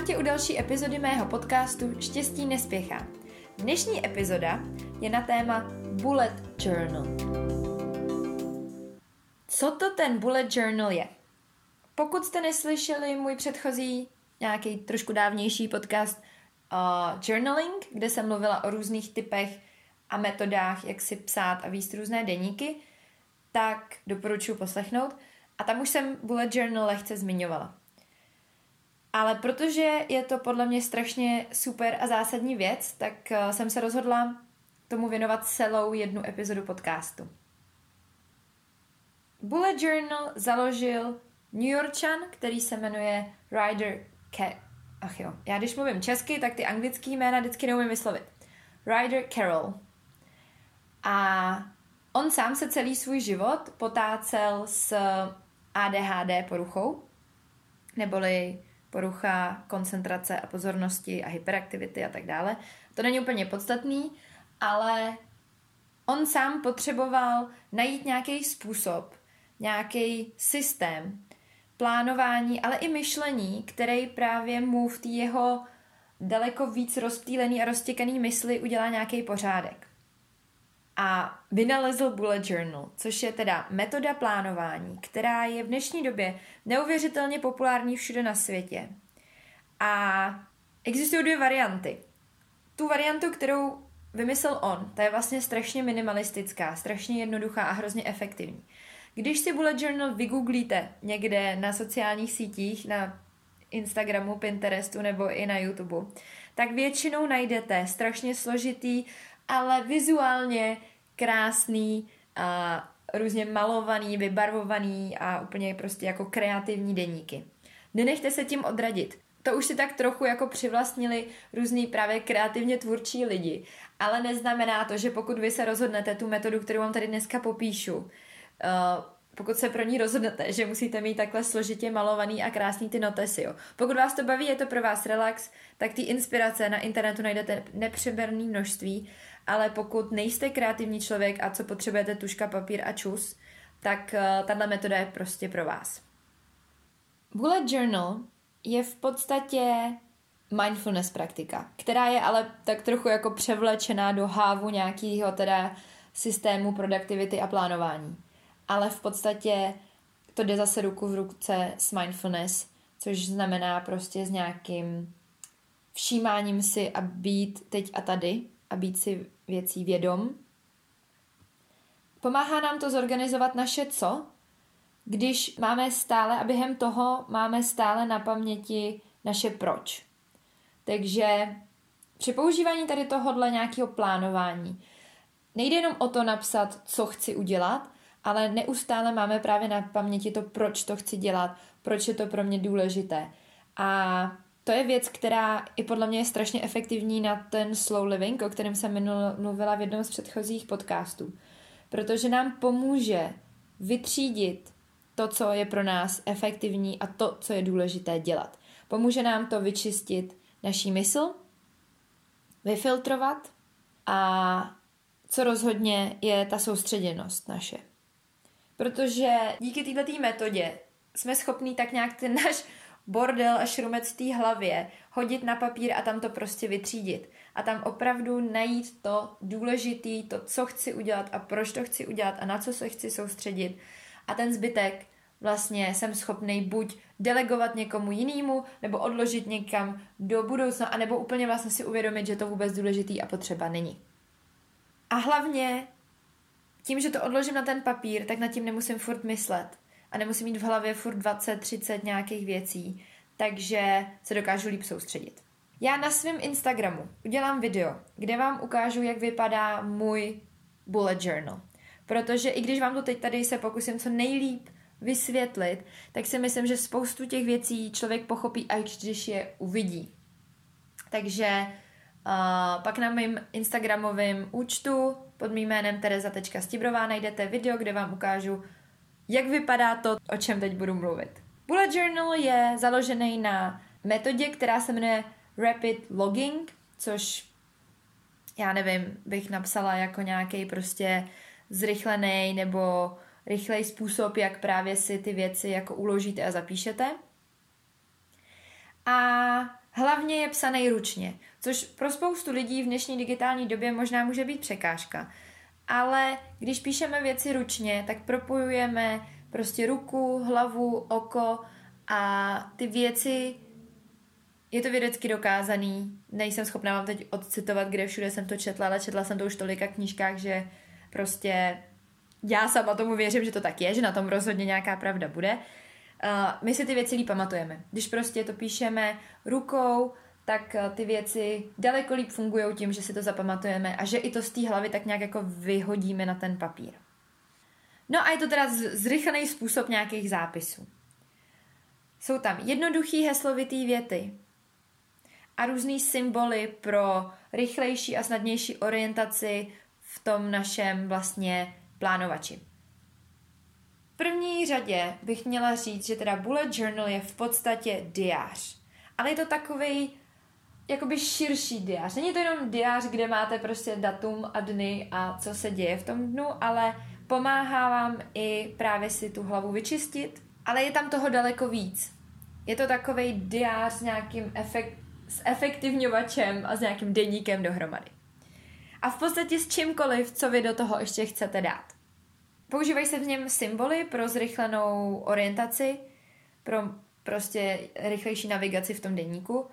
Vítám tě u další epizody mého podcastu Štěstí nespěchá. Dnešní epizoda je na téma Bullet Journal. Co to ten Bullet Journal je? Pokud jste neslyšeli můj předchozí, nějaký trošku dávnější podcast uh, Journaling, kde jsem mluvila o různých typech a metodách, jak si psát a výst různé deníky, tak doporučuji poslechnout. A tam už jsem Bullet Journal lehce zmiňovala. Ale protože je to podle mě strašně super a zásadní věc, tak eh, jsem se rozhodla tomu věnovat celou jednu epizodu podcastu. Bullet Journal založil New Yorkčan, který se jmenuje Ryder Ke... Ach jo, já když mluvím česky, tak ty anglický jména vždycky neumím vyslovit. Ryder Carroll. A on sám se celý svůj život potácel s ADHD poruchou, neboli porucha koncentrace a pozornosti a hyperaktivity a tak dále. To není úplně podstatný, ale on sám potřeboval najít nějaký způsob, nějaký systém plánování, ale i myšlení, který právě mu v té jeho daleko víc rozptýlený a roztěkaný mysli udělá nějaký pořádek a vynalezl Bullet Journal, což je teda metoda plánování, která je v dnešní době neuvěřitelně populární všude na světě. A existují dvě varianty. Tu variantu, kterou vymyslel on, ta je vlastně strašně minimalistická, strašně jednoduchá a hrozně efektivní. Když si Bullet Journal vygooglíte někde na sociálních sítích, na Instagramu, Pinterestu nebo i na YouTube, tak většinou najdete strašně složitý, ale vizuálně krásný a různě malovaný, vybarvovaný a úplně prostě jako kreativní deníky. Nenechte se tím odradit. To už si tak trochu jako přivlastnili různý právě kreativně tvůrčí lidi, ale neznamená to, že pokud vy se rozhodnete tu metodu, kterou vám tady dneska popíšu, uh, pokud se pro ní rozhodnete, že musíte mít takhle složitě malovaný a krásný ty notesy. Jo. Pokud vás to baví, je to pro vás relax, tak ty inspirace na internetu najdete nepřeberné množství ale pokud nejste kreativní člověk a co potřebujete tuška, papír a čus, tak uh, tahle metoda je prostě pro vás. Bullet Journal je v podstatě mindfulness praktika, která je ale tak trochu jako převlečená do hávu nějakého teda systému produktivity a plánování. Ale v podstatě to jde zase ruku v ruce s mindfulness, což znamená prostě s nějakým všímáním si a být teď a tady a být si věcí vědom. Pomáhá nám to zorganizovat naše co, když máme stále a během toho máme stále na paměti naše proč. Takže při používání tady tohohle nějakého plánování nejde jenom o to napsat, co chci udělat, ale neustále máme právě na paměti to, proč to chci dělat, proč je to pro mě důležité. A to je věc, která i podle mě je strašně efektivní na ten slow living, o kterém jsem minul, mluvila v jednom z předchozích podcastů. Protože nám pomůže vytřídit to, co je pro nás efektivní a to, co je důležité dělat. Pomůže nám to vyčistit naší mysl, vyfiltrovat a co rozhodně je ta soustředěnost naše. Protože díky této metodě jsme schopní tak nějak ten náš bordel a šrumec v té hlavě, hodit na papír a tam to prostě vytřídit. A tam opravdu najít to důležitý, to, co chci udělat a proč to chci udělat a na co se chci soustředit. A ten zbytek vlastně jsem schopný buď delegovat někomu jinému, nebo odložit někam do budoucna, anebo úplně vlastně si uvědomit, že to vůbec důležitý a potřeba není. A hlavně tím, že to odložím na ten papír, tak nad tím nemusím furt myslet a nemusím mít v hlavě furt 20, 30 nějakých věcí, takže se dokážu líp soustředit. Já na svém Instagramu udělám video, kde vám ukážu, jak vypadá můj bullet journal. Protože i když vám to teď tady se pokusím co nejlíp vysvětlit, tak si myslím, že spoustu těch věcí člověk pochopí, až když je uvidí. Takže uh, pak na mém Instagramovém účtu pod mým jménem tereza.stibrová najdete video, kde vám ukážu, jak vypadá to, o čem teď budu mluvit. Bullet Journal je založený na metodě, která se jmenuje Rapid Logging, což já nevím, bych napsala jako nějaký prostě zrychlený nebo rychlej způsob, jak právě si ty věci jako uložíte a zapíšete. A Hlavně je psaný ručně, což pro spoustu lidí v dnešní digitální době možná může být překážka. Ale když píšeme věci ručně, tak propojujeme prostě ruku, hlavu, oko a ty věci, je to vědecky dokázaný, nejsem schopná vám teď odcitovat, kde všude jsem to četla, ale četla jsem to už tolika knížkách, že prostě já sama tomu věřím, že to tak je, že na tom rozhodně nějaká pravda bude. Uh, my si ty věci líp pamatujeme. Když prostě to píšeme rukou, tak uh, ty věci daleko líp fungují tím, že si to zapamatujeme a že i to z té hlavy tak nějak jako vyhodíme na ten papír. No a je to teda zrychlený způsob nějakých zápisů. Jsou tam jednoduchý heslovitý věty a různý symboly pro rychlejší a snadnější orientaci v tom našem vlastně plánovači. V první řadě bych měla říct, že teda bullet journal je v podstatě diář. Ale je to takový jakoby širší diář. Není to jenom diář, kde máte prostě datum a dny a co se děje v tom dnu, ale pomáhá vám i právě si tu hlavu vyčistit, ale je tam toho daleko víc. Je to takový diář s nějakým efekt, s efektivňovačem a s nějakým deníkem dohromady. A v podstatě s čímkoliv, co vy do toho ještě chcete dát. Používají se v něm symboly pro zrychlenou orientaci, pro prostě rychlejší navigaci v tom deníku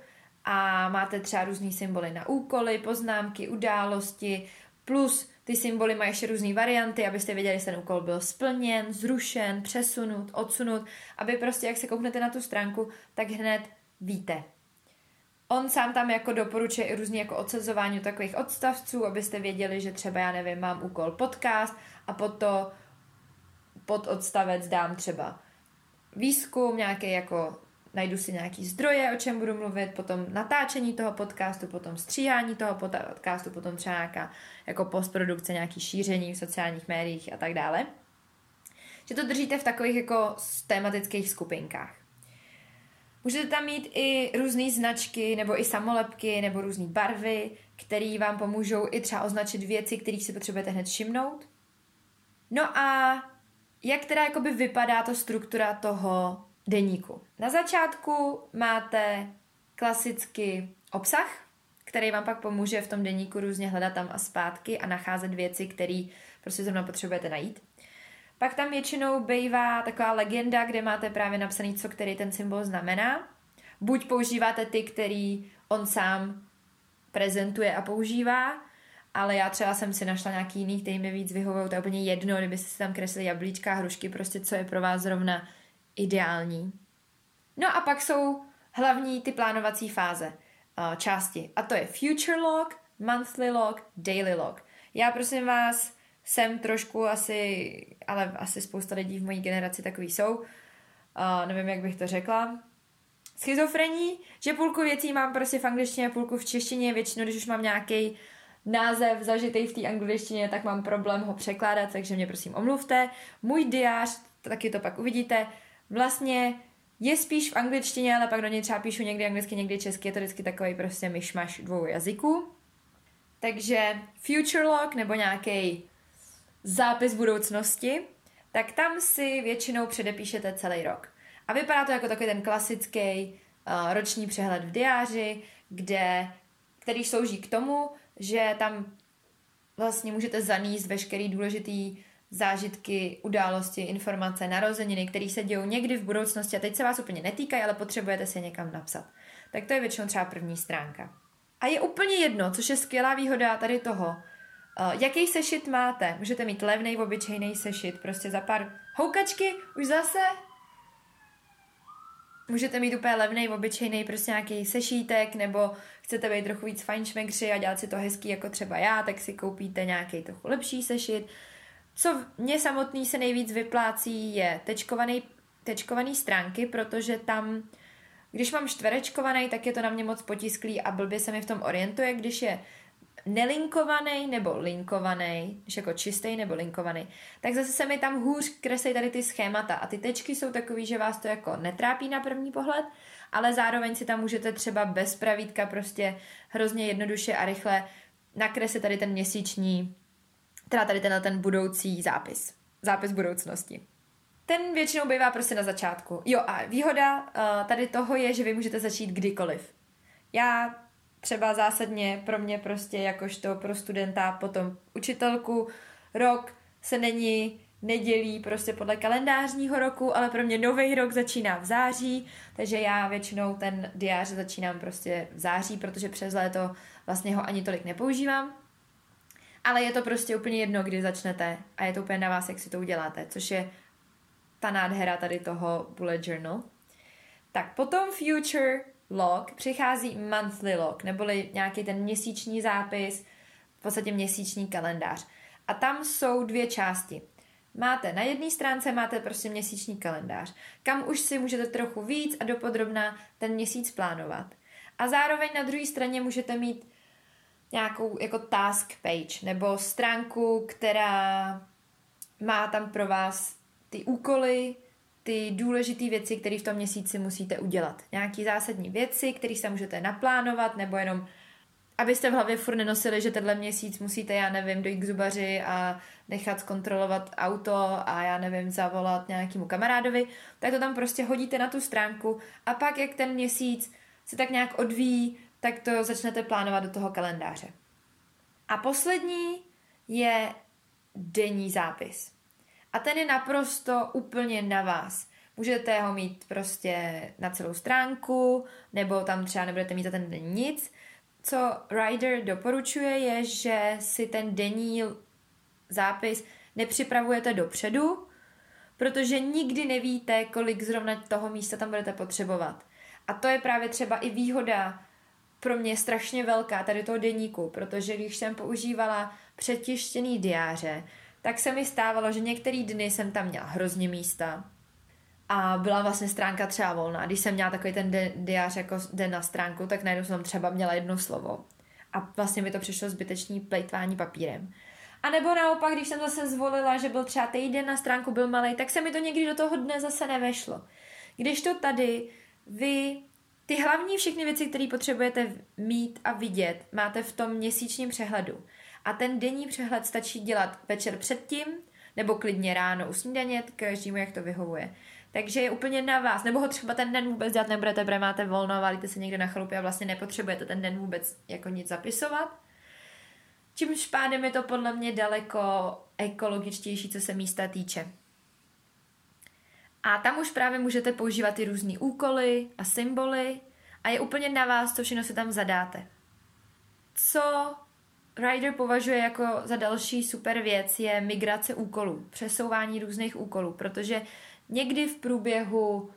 a máte třeba různý symboly na úkoly, poznámky, události, plus ty symboly mají ještě různé varianty, abyste věděli, jestli ten úkol byl splněn, zrušen, přesunut, odsunut, aby prostě, jak se kouknete na tu stránku, tak hned víte. On sám tam jako doporučuje i různý jako odsazování takových odstavců, abyste věděli, že třeba, já nevím, mám úkol podcast a pod to pod odstavec dám třeba výzkum, nějaký jako najdu si nějaký zdroje, o čem budu mluvit, potom natáčení toho podcastu, potom stříhání toho podcastu, potom třeba nějaká jako postprodukce, nějaký šíření v sociálních médiích a tak dále. Že to držíte v takových jako tematických skupinkách. Můžete tam mít i různé značky, nebo i samolepky, nebo různé barvy, které vám pomůžou i třeba označit věci, kterých si potřebujete hned všimnout. No a jak teda jakoby vypadá to struktura toho deníku. Na začátku máte klasicky obsah, který vám pak pomůže v tom deníku různě hledat tam a zpátky a nacházet věci, které prostě zrovna potřebujete najít. Pak tam většinou bývá taková legenda, kde máte právě napsaný, co který ten symbol znamená. Buď používáte ty, který on sám prezentuje a používá, ale já třeba jsem si našla nějaký jiný, který mi víc vyhovují, to je úplně jedno, kdybyste si tam kreslili jablíčka, hrušky, prostě co je pro vás zrovna ideální. No a pak jsou hlavní ty plánovací fáze, uh, části. A to je future log, monthly log, daily log. Já prosím vás, jsem trošku asi, ale asi spousta lidí v mojí generaci takový jsou, uh, nevím, jak bych to řekla, schizofrení, že půlku věcí mám prostě v angličtině, půlku v češtině, většinou, když už mám nějaký název zažitý v té angličtině, tak mám problém ho překládat, takže mě prosím omluvte. Můj diář, taky to pak uvidíte, vlastně je spíš v angličtině, ale pak do něj třeba píšu někdy anglicky, někdy česky, je to vždycky takový prostě myšmaš dvou jazyků. Takže future log nebo nějaký zápis budoucnosti, tak tam si většinou předepíšete celý rok. A vypadá to jako takový ten klasický uh, roční přehled v diáři, kde, který slouží k tomu, že tam vlastně můžete zaníst veškerý důležitý zážitky, události, informace, narozeniny, které se dějou někdy v budoucnosti a teď se vás úplně netýkají, ale potřebujete se někam napsat. Tak to je většinou třeba první stránka. A je úplně jedno, což je skvělá výhoda tady toho, Uh, jaký sešit máte? Můžete mít levný, obyčejný sešit, prostě za pár houkačky, už zase. Můžete mít úplně levný, obyčejný, prostě nějaký sešítek, nebo chcete být trochu víc fajnšmekři a dělat si to hezký jako třeba já, tak si koupíte nějaký trochu lepší sešit. Co mě samotný se nejvíc vyplácí je tečkovaný, tečkovaný stránky, protože tam, když mám čtverečkovaný, tak je to na mě moc potisklý a blbě se mi v tom orientuje, když je nelinkovaný nebo linkovaný, když jako čistý nebo linkovaný, tak zase se mi tam hůř kreslí tady ty schémata. A ty tečky jsou takový, že vás to jako netrápí na první pohled, ale zároveň si tam můžete třeba bez pravítka prostě hrozně jednoduše a rychle nakreslit tady ten měsíční teda tady ten, ten budoucí zápis. Zápis budoucnosti. Ten většinou bývá prostě na začátku. Jo a výhoda uh, tady toho je, že vy můžete začít kdykoliv. Já třeba zásadně pro mě prostě jakožto pro studenta, potom učitelku, rok se není nedělí prostě podle kalendářního roku, ale pro mě nový rok začíná v září, takže já většinou ten diář začínám prostě v září, protože přes léto vlastně ho ani tolik nepoužívám. Ale je to prostě úplně jedno, kdy začnete a je to úplně na vás, jak si to uděláte, což je ta nádhera tady toho bullet journal. Tak potom future log přichází monthly log, neboli nějaký ten měsíční zápis, v podstatě měsíční kalendář. A tam jsou dvě části. Máte na jedné stránce máte prostě měsíční kalendář, kam už si můžete trochu víc a dopodrobná ten měsíc plánovat. A zároveň na druhé straně můžete mít nějakou jako task page nebo stránku, která má tam pro vás ty úkoly, ty důležité věci, které v tom měsíci musíte udělat. Nějaké zásadní věci, které se můžete naplánovat, nebo jenom abyste v hlavě furt nenosili, že tenhle měsíc musíte, já nevím, dojít k zubaři a nechat zkontrolovat auto a já nevím, zavolat nějakému kamarádovi, tak to tam prostě hodíte na tu stránku a pak, jak ten měsíc se tak nějak odvíjí, tak to začnete plánovat do toho kalendáře. A poslední je denní zápis. A ten je naprosto úplně na vás. Můžete ho mít prostě na celou stránku, nebo tam třeba nebudete mít za ten den nic. Co Ryder doporučuje je, že si ten denní zápis nepřipravujete dopředu, protože nikdy nevíte, kolik zrovna toho místa tam budete potřebovat. A to je právě třeba i výhoda pro mě strašně velká tady toho deníku, protože když jsem používala přetištěný diáře, tak se mi stávalo, že některý dny jsem tam měla hrozně místa a byla vlastně stránka třeba volná. Když jsem měla takový ten diář jako den na stránku, tak najednou jsem třeba měla jedno slovo. A vlastně mi to přišlo zbytečný plejtvání papírem. A nebo naopak, když jsem zase zvolila, že byl třeba týden na stránku byl malý, tak se mi to někdy do toho dne zase nevešlo. Když to tady vy ty hlavní všechny věci, které potřebujete mít a vidět, máte v tom měsíčním přehledu. A ten denní přehled stačí dělat večer předtím, nebo klidně ráno u snídaně, každému, jak to vyhovuje. Takže je úplně na vás. Nebo ho třeba ten den vůbec dělat nebudete, protože máte volno, valíte se někde na chalupě a vlastně nepotřebujete ten den vůbec jako nic zapisovat. Čímž pádem je to podle mě daleko ekologičtější, co se místa týče. A tam už právě můžete používat ty různé úkoly a symboly a je úplně na vás, co všechno si tam zadáte. Co Rider považuje jako za další super věc je migrace úkolů, přesouvání různých úkolů, protože někdy v průběhu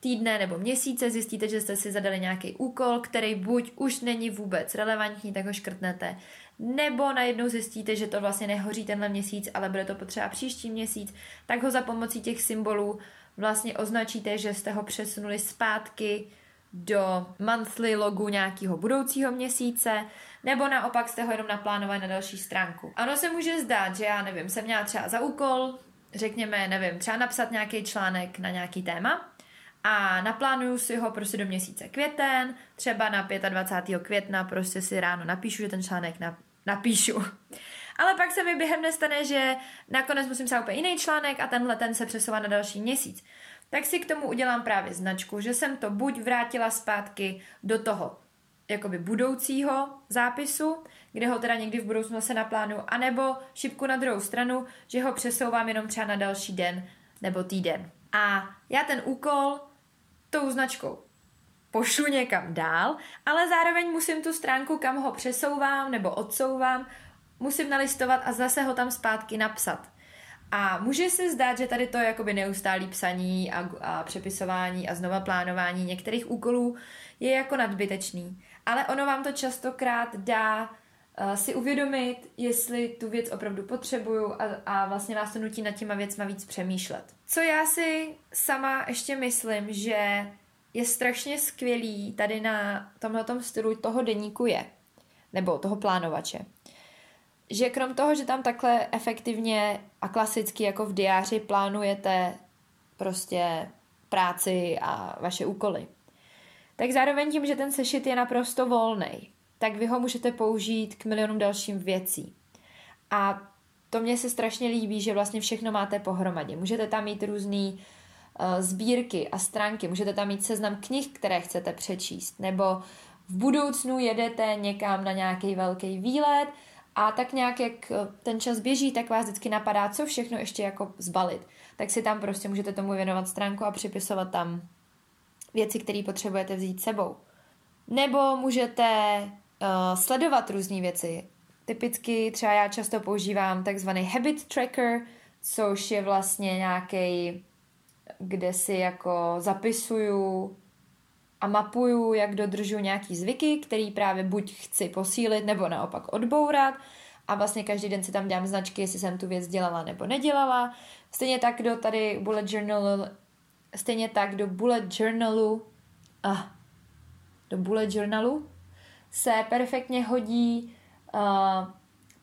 týdne nebo měsíce zjistíte, že jste si zadali nějaký úkol, který buď už není vůbec relevantní, tak ho škrtnete, nebo najednou zjistíte, že to vlastně nehoří tenhle měsíc, ale bude to potřeba příští měsíc, tak ho za pomocí těch symbolů vlastně označíte, že jste ho přesunuli zpátky do monthly logu nějakého budoucího měsíce, nebo naopak jste ho jenom naplánovali na další stránku. Ano se může zdát, že já nevím, jsem měla třeba za úkol, řekněme, nevím, třeba napsat nějaký článek na nějaký téma a naplánuju si ho prostě do měsíce květen, třeba na 25. května prostě si ráno napíšu, že ten článek na, napíšu. Ale pak se mi během nestane, že nakonec musím psát úplně jiný článek a tenhle ten se přesouvá na další měsíc. Tak si k tomu udělám právě značku, že jsem to buď vrátila zpátky do toho jakoby budoucího zápisu, kde ho teda někdy v budoucnu se naplánu, anebo šipku na druhou stranu, že ho přesouvám jenom třeba na další den nebo týden. A já ten úkol tou značkou pošlu někam dál, ale zároveň musím tu stránku, kam ho přesouvám nebo odsouvám, musím nalistovat a zase ho tam zpátky napsat. A může se zdát, že tady to je jakoby neustálý psaní a, a přepisování a znova plánování některých úkolů je jako nadbytečný. Ale ono vám to častokrát dá uh, si uvědomit, jestli tu věc opravdu potřebuju a, a vlastně vás to nutí nad těma věcma víc přemýšlet. Co já si sama ještě myslím, že je strašně skvělý tady na tomhle stylu toho deníku je, nebo toho plánovače, že krom toho, že tam takhle efektivně a klasicky jako v diáři plánujete prostě práci a vaše úkoly, tak zároveň tím, že ten sešit je naprosto volný, tak vy ho můžete použít k milionům dalším věcí. A to mně se strašně líbí, že vlastně všechno máte pohromadě. Můžete tam mít různé uh, sbírky a stránky, můžete tam mít seznam knih, které chcete přečíst, nebo v budoucnu jedete někam na nějaký velký výlet a tak nějak, jak eh, ten čas běží, tak vás vždycky napadá, co všechno ještě jako zbalit. Tak si tam prostě můžete tomu věnovat stránku a připisovat tam věci, které potřebujete vzít sebou. Nebo můžete uh, sledovat různé věci. Typicky třeba já často používám takzvaný habit tracker, což je vlastně nějaký, kde si jako zapisuju a mapuju, jak dodržu nějaký zvyky, který právě buď chci posílit, nebo naopak odbourat. A vlastně každý den si tam dělám značky, jestli jsem tu věc dělala nebo nedělala. Stejně tak do tady bullet journalu, stejně tak do bullet journalu, ah, do bullet journalu se perfektně hodí uh,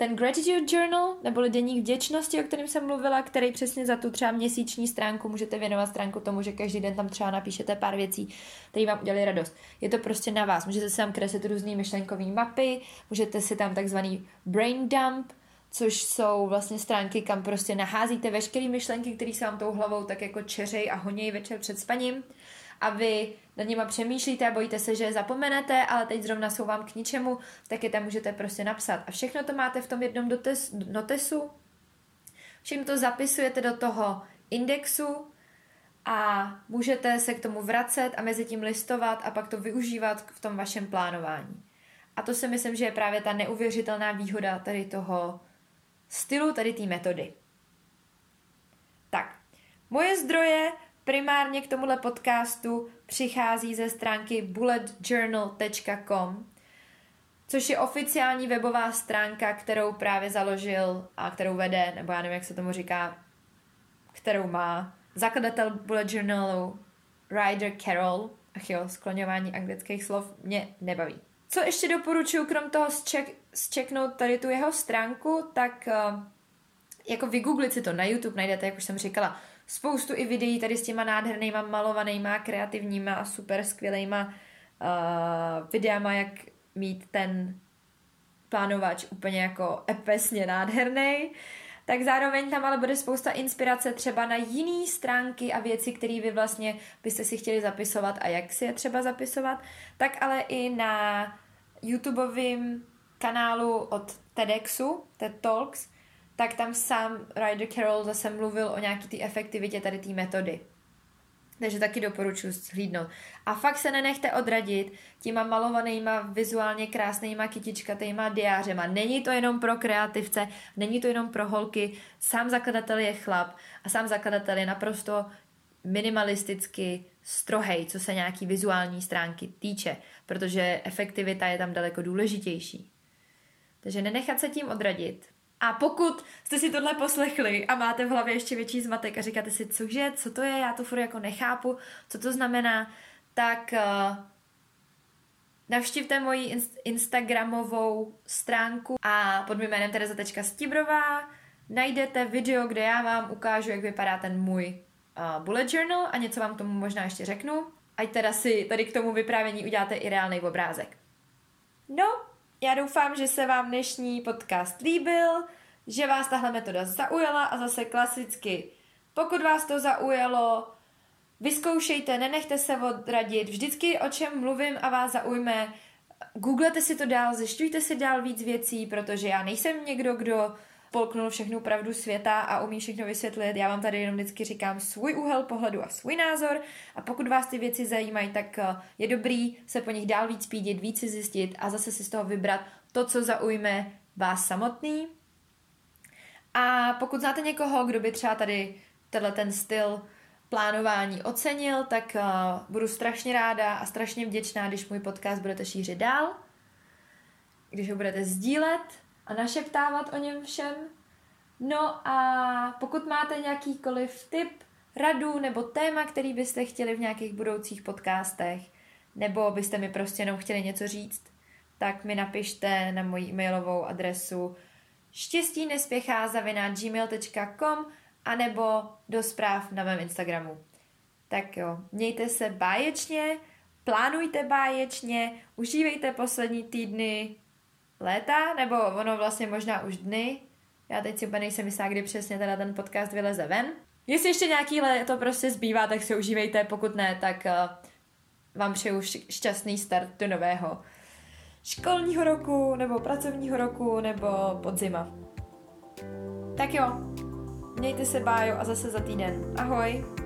ten gratitude journal, nebo deník vděčnosti, o kterém jsem mluvila, který přesně za tu třeba měsíční stránku můžete věnovat stránku tomu, že každý den tam třeba napíšete pár věcí, které vám udělali radost. Je to prostě na vás. Můžete si tam kreslit různé myšlenkové mapy, můžete si tam takzvaný brain dump, což jsou vlastně stránky, kam prostě naházíte veškeré myšlenky, které se vám tou hlavou tak jako čeřej a honějí večer před spaním a vy nad nima přemýšlíte a bojíte se, že je zapomenete, ale teď zrovna jsou vám k ničemu, tak je tam můžete prostě napsat. A všechno to máte v tom jednom dotes, notesu. Všechno to zapisujete do toho indexu a můžete se k tomu vracet a mezi tím listovat a pak to využívat v tom vašem plánování. A to si myslím, že je právě ta neuvěřitelná výhoda tady toho stylu, tady té metody. Tak, moje zdroje primárně k tomuhle podcastu přichází ze stránky bulletjournal.com, což je oficiální webová stránka, kterou právě založil a kterou vede, nebo já nevím, jak se tomu říká, kterou má zakladatel Bullet Journalu Ryder Carroll. Ach jo, skloňování anglických slov mě nebaví. Co ještě doporučuji, krom toho zčeknout tady tu jeho stránku, tak uh, jako vygooglit si to na YouTube, najdete, jak už jsem říkala, spoustu i videí tady s těma nádhernýma malovanýma, kreativníma a super skvělejma uh, videama, jak mít ten plánovač úplně jako epesně nádherný. Tak zároveň tam ale bude spousta inspirace třeba na jiné stránky a věci, které vy vlastně byste si chtěli zapisovat a jak si je třeba zapisovat, tak ale i na YouTubeovém kanálu od TEDxu, TED Talks, tak tam sám Ryder Carroll zase mluvil o nějaký té efektivitě tady té metody. Takže taky doporučuji zhlídnout. A fakt se nenechte odradit těma malovanýma, vizuálně krásnýma kytičkatýma diářema. Není to jenom pro kreativce, není to jenom pro holky. Sám zakladatel je chlap a sám zakladatel je naprosto minimalisticky strohej, co se nějaký vizuální stránky týče, protože efektivita je tam daleko důležitější. Takže nenechat se tím odradit, a pokud jste si tohle poslechli a máte v hlavě ještě větší zmatek a říkáte si, cože, co to je, já to furt jako nechápu, co to znamená, tak uh, navštivte moji inst- instagramovou stránku a pod mým jménem Tereza.stibrová najdete video, kde já vám ukážu, jak vypadá ten můj uh, bullet journal a něco vám k tomu možná ještě řeknu. Ať teda si tady k tomu vyprávění uděláte i reálný obrázek. No, já doufám, že se vám dnešní podcast líbil, že vás tahle metoda zaujala a zase klasicky, pokud vás to zaujalo, vyzkoušejte, nenechte se odradit, vždycky o čem mluvím a vás zaujme, googlete si to dál, zjišťujte si dál víc věcí, protože já nejsem někdo, kdo polknul všechnu pravdu světa a umí všechno vysvětlit. Já vám tady jenom vždycky říkám svůj úhel pohledu a svůj názor a pokud vás ty věci zajímají, tak eh, je dobrý se po nich dál víc pídit, víc si zjistit a zase si z toho vybrat to, co zaujme vás samotný. A pokud znáte někoho, kdo by třeba tady tenhle ten styl plánování ocenil, tak uh, budu strašně ráda a strašně vděčná, když můj podcast budete šířit dál, když ho budete sdílet a našeptávat o něm všem. No a pokud máte nějakýkoliv tip, radu nebo téma, který byste chtěli v nějakých budoucích podcastech, nebo byste mi prostě jenom chtěli něco říct, tak mi napište na moji e-mailovou adresu štěstí nespěchá gmail.com anebo do zpráv na mém Instagramu. Tak jo, mějte se báječně, plánujte báječně, užívejte poslední týdny léta, nebo ono vlastně možná už dny. Já teď si úplně nejsem jistá, kdy přesně teda ten podcast vyleze ven. Jestli ještě nějaký léto prostě zbývá, tak se užívejte, pokud ne, tak eh, vám přeju šťastný start do nového školního roku, nebo pracovního roku, nebo podzima. Tak jo, mějte se bájo a zase za týden. Ahoj!